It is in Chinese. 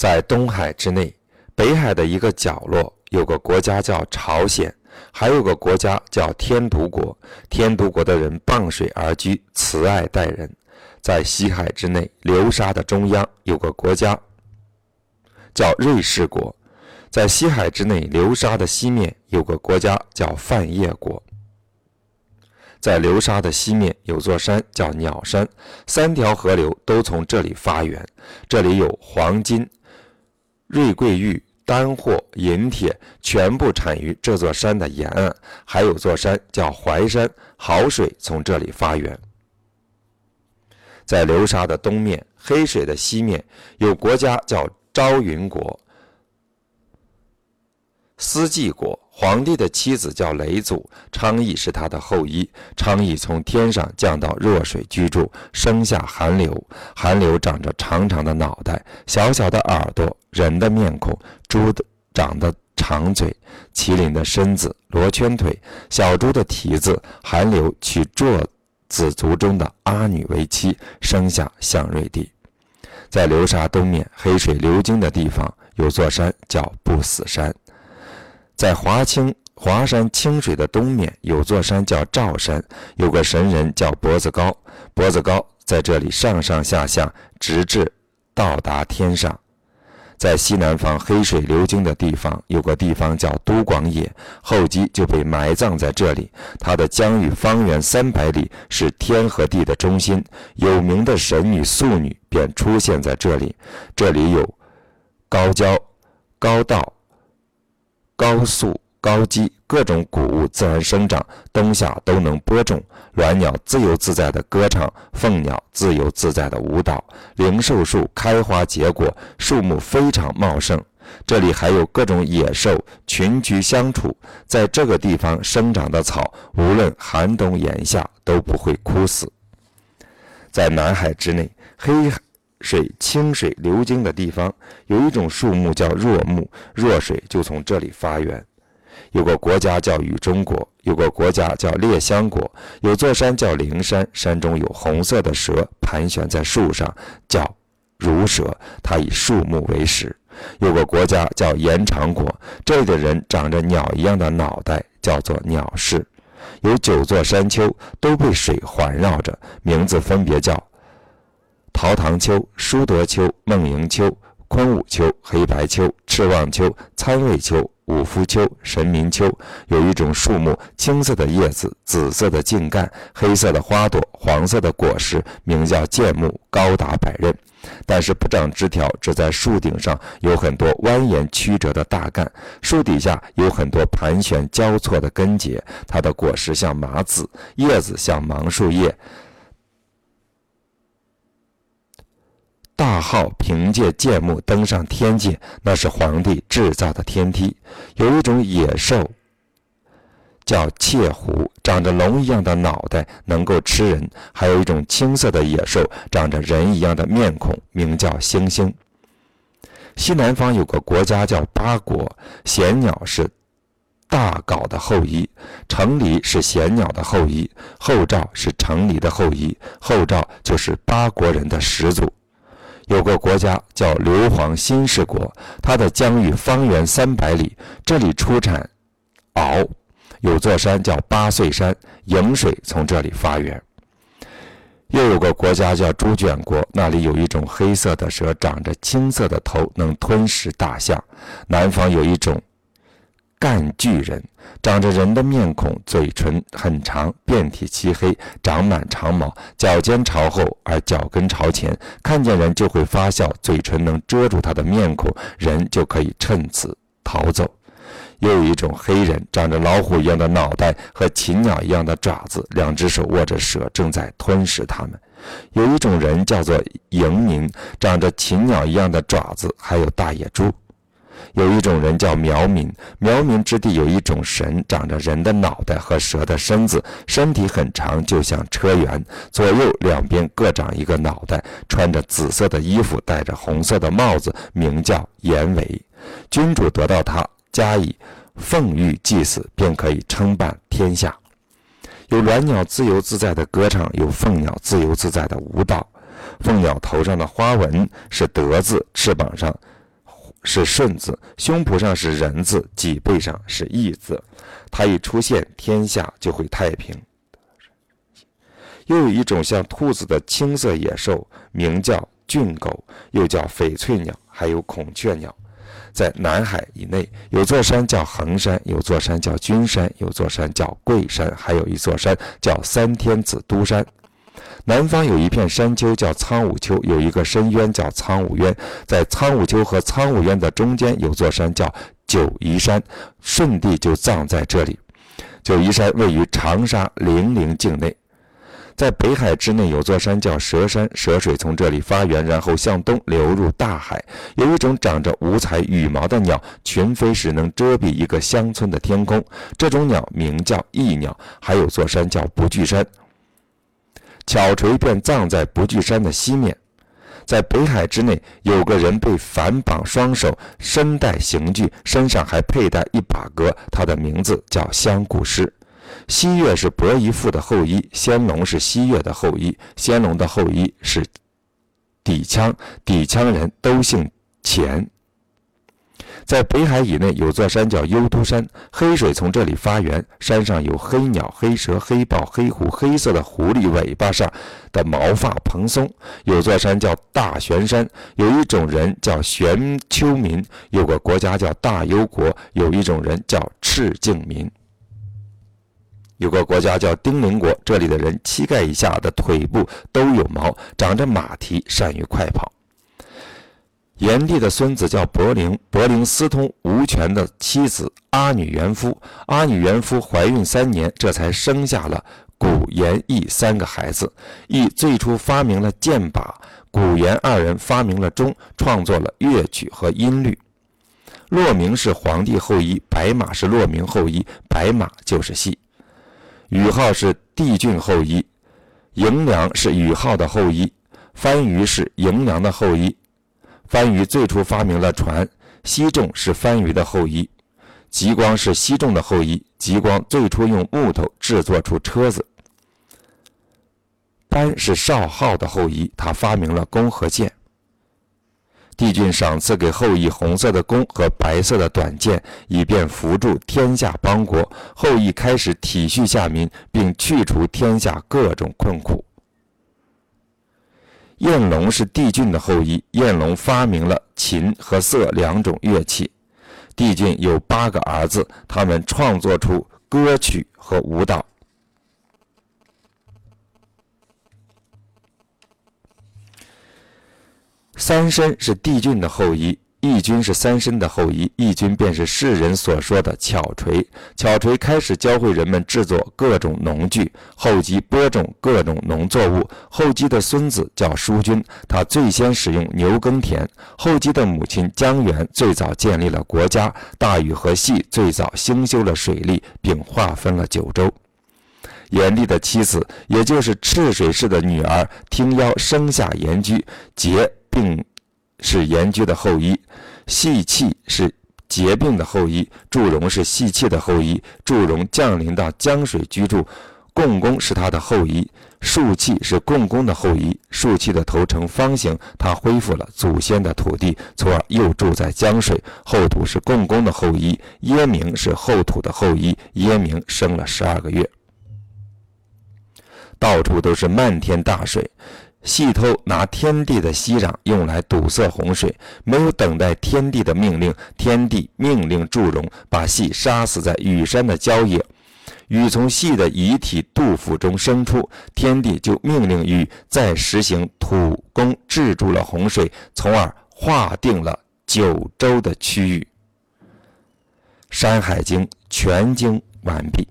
在东海之内，北海的一个角落，有个国家叫朝鲜，还有个国家叫天竺国。天竺国的人傍水而居，慈爱待人。在西海之内，流沙的中央有个国家叫瑞士国。在西海之内，流沙的西面有个国家叫范叶国。在流沙的西面有座山叫鸟山，三条河流都从这里发源。这里有黄金、瑞桂玉、丹货、银铁，全部产于这座山的沿岸。还有座山叫淮山，好水从这里发源。在流沙的东面，黑水的西面有国家叫昭云国。思济国皇帝的妻子叫雷祖，昌邑是他的后裔。昌邑从天上降到弱水居住，生下寒流。寒流长着长长的脑袋，小小的耳朵，人的面孔，猪的长的长嘴，麒麟的身子，罗圈腿，小猪的蹄子。寒流娶祚子族中的阿女为妻，生下向瑞帝。在流沙东面黑水流经的地方，有座山叫不死山。在华清华山清水的东面，有座山叫赵山，有个神人叫脖子高。脖子高在这里上上下下，直至到达天上。在西南方黑水流经的地方，有个地方叫都广野，后姬就被埋葬在这里。他的疆域方圆三百里，是天和地的中心。有名的神女素女便出现在这里。这里有高焦、高道。高速、高基，各种谷物自然生长，冬夏都能播种。鸾鸟自由自在的歌唱，凤鸟自由自在的舞蹈。灵寿树开花结果，树木非常茂盛。这里还有各种野兽群居相处，在这个地方生长的草，无论寒冬炎夏都不会枯死。在南海之内，黑。水清水流经的地方，有一种树木叫弱木，弱水就从这里发源。有个国家叫雨中国，有个国家叫列香国，有座山叫灵山，山中有红色的蛇盘旋在树上，叫如蛇，它以树木为食。有个国家叫延长国，这里的人长着鸟一样的脑袋，叫做鸟氏。有九座山丘都被水环绕着，名字分别叫。陶唐丘、舒德丘、梦营丘、昆武丘、黑白丘、赤望丘、参位丘、五夫丘、神明丘，有一种树木，青色的叶子，紫色的茎干，黑色的花朵，黄色的果实，名叫剑木，高达百仞，但是不长枝条，只在树顶上有很多蜿蜒曲折的大干，树底下有很多盘旋交错的根节，它的果实像麻籽，叶子像芒树叶。号凭借剑木登上天界，那是皇帝制造的天梯。有一种野兽叫窃狐，长着龙一样的脑袋，能够吃人；还有一种青色的野兽，长着人一样的面孔，名叫猩猩。西南方有个国家叫八国，贤鸟是大镐的后裔，成黎是贤鸟的后裔，后赵是成黎的后裔，后赵就是八国人的始祖。有个国家叫硫磺新氏国，它的疆域方圆三百里，这里出产鳌。有座山叫八岁山，颍水从这里发源。又有个国家叫猪圈国，那里有一种黑色的蛇，长着青色的头，能吞食大象。南方有一种。干巨人长着人的面孔，嘴唇很长，遍体漆黑，长满长毛，脚尖朝后而脚跟朝前，看见人就会发笑，嘴唇能遮住他的面孔，人就可以趁此逃走。又有一种黑人，长着老虎一样的脑袋和禽鸟一样的爪子，两只手握着蛇，正在吞食它们。有一种人叫做迎民，长着禽鸟一样的爪子，还有大野猪。有一种人叫苗民，苗民之地有一种神，长着人的脑袋和蛇的身子，身体很长，就像车辕，左右两边各长一个脑袋，穿着紫色的衣服，戴着红色的帽子，名叫严维。君主得到他，加以奉御祭祀，便可以称霸天下。有鸾鸟自由自在的歌唱，有凤鸟自由自在的舞蹈。凤鸟头上的花纹是德字，翅膀上。是顺字，胸脯上是人字，脊背上是义字。它一出现，天下就会太平。又有一种像兔子的青色野兽，名叫俊狗，又叫翡翠鸟，还有孔雀鸟。在南海以内，有座山叫衡山，有座山叫君山，有座山叫桂山，还有一座山叫三天子都山。南方有一片山丘叫苍梧丘，有一个深渊叫苍梧渊。在苍梧丘和苍梧渊的中间有座山叫九夷山，舜帝就葬在这里。九夷山位于长沙零陵境内。在北海之内有座山叫蛇山，蛇水从这里发源，然后向东流入大海。有一种长着五彩羽毛的鸟，群飞时能遮蔽一个乡村的天空，这种鸟名叫翼鸟。还有座山叫不惧山，巧锤便葬在不惧山的西面。在北海之内有个人被反绑双手，身带刑具，身上还佩戴一把戈，他的名字叫香谷师。西岳是伯夷父的后裔，先龙是西岳的后裔，先龙的后裔是底羌，底羌人都姓钱。在北海以内有座山叫幽都山，黑水从这里发源，山上有黑鸟、黑蛇、黑豹、黑狐，黑色的狐狸尾巴上的毛发蓬松。有座山叫大玄山，有一种人叫玄丘民，有个国家叫大幽国，有一种人叫赤境民。有个国家叫丁零国，这里的人膝盖以下的腿部都有毛，长着马蹄，善于快跑。炎帝的孙子叫伯陵，伯陵私通吴权的妻子阿女元夫，阿女元夫怀孕三年，这才生下了古炎翼三个孩子。翼最初发明了剑靶，古炎二人发明了钟，创作了乐曲和音律。骆明是皇帝后裔，白马是骆明后裔，白马就是戏。禹浩是帝俊后裔，嬴良是禹浩的后裔，番禺是嬴良的后裔。番禺最初发明了船，西仲是番禺的后裔，吉光是西仲的后裔。吉光最初用木头制作出车子。班是少昊的后裔，他发明了弓和箭。帝俊赏赐给后羿红色的弓和白色的短剑，以便扶助天下邦国。后羿开始体恤下民，并去除天下各种困苦。燕龙是帝俊的后裔，燕龙发明了琴和瑟两种乐器。帝俊有八个儿子，他们创作出歌曲和舞蹈。三申是帝俊的后裔，义军是三申的后裔，义军便是世人所说的巧锤。巧锤开始教会人们制作各种农具，后继播种各种农作物。后继的孙子叫叔君，他最先使用牛耕田。后继的母亲姜元最早建立了国家，大禹和羿最早兴修了水利，并划分了九州。炎帝的妻子，也就是赤水氏的女儿，听邀生下炎居，结。并是炎居的后裔，细气是结病的后裔，祝融是细气的后裔。祝融降临到江水居住，共工是他的后裔，树气是共工的后裔。树气的头呈方形，他恢复了祖先的土地，从而又住在江水。后土是共工的后裔，耶明是后土的后裔，耶明生了十二个月，到处都是漫天大水。细偷拿天地的息壤用来堵塞洪水，没有等待天地的命令，天地命令祝融把细杀死在羽山的郊野。禹从细的遗体杜甫中生出，天地就命令禹再实行土工，制住了洪水，从而划定了九州的区域。《山海经》全经完毕。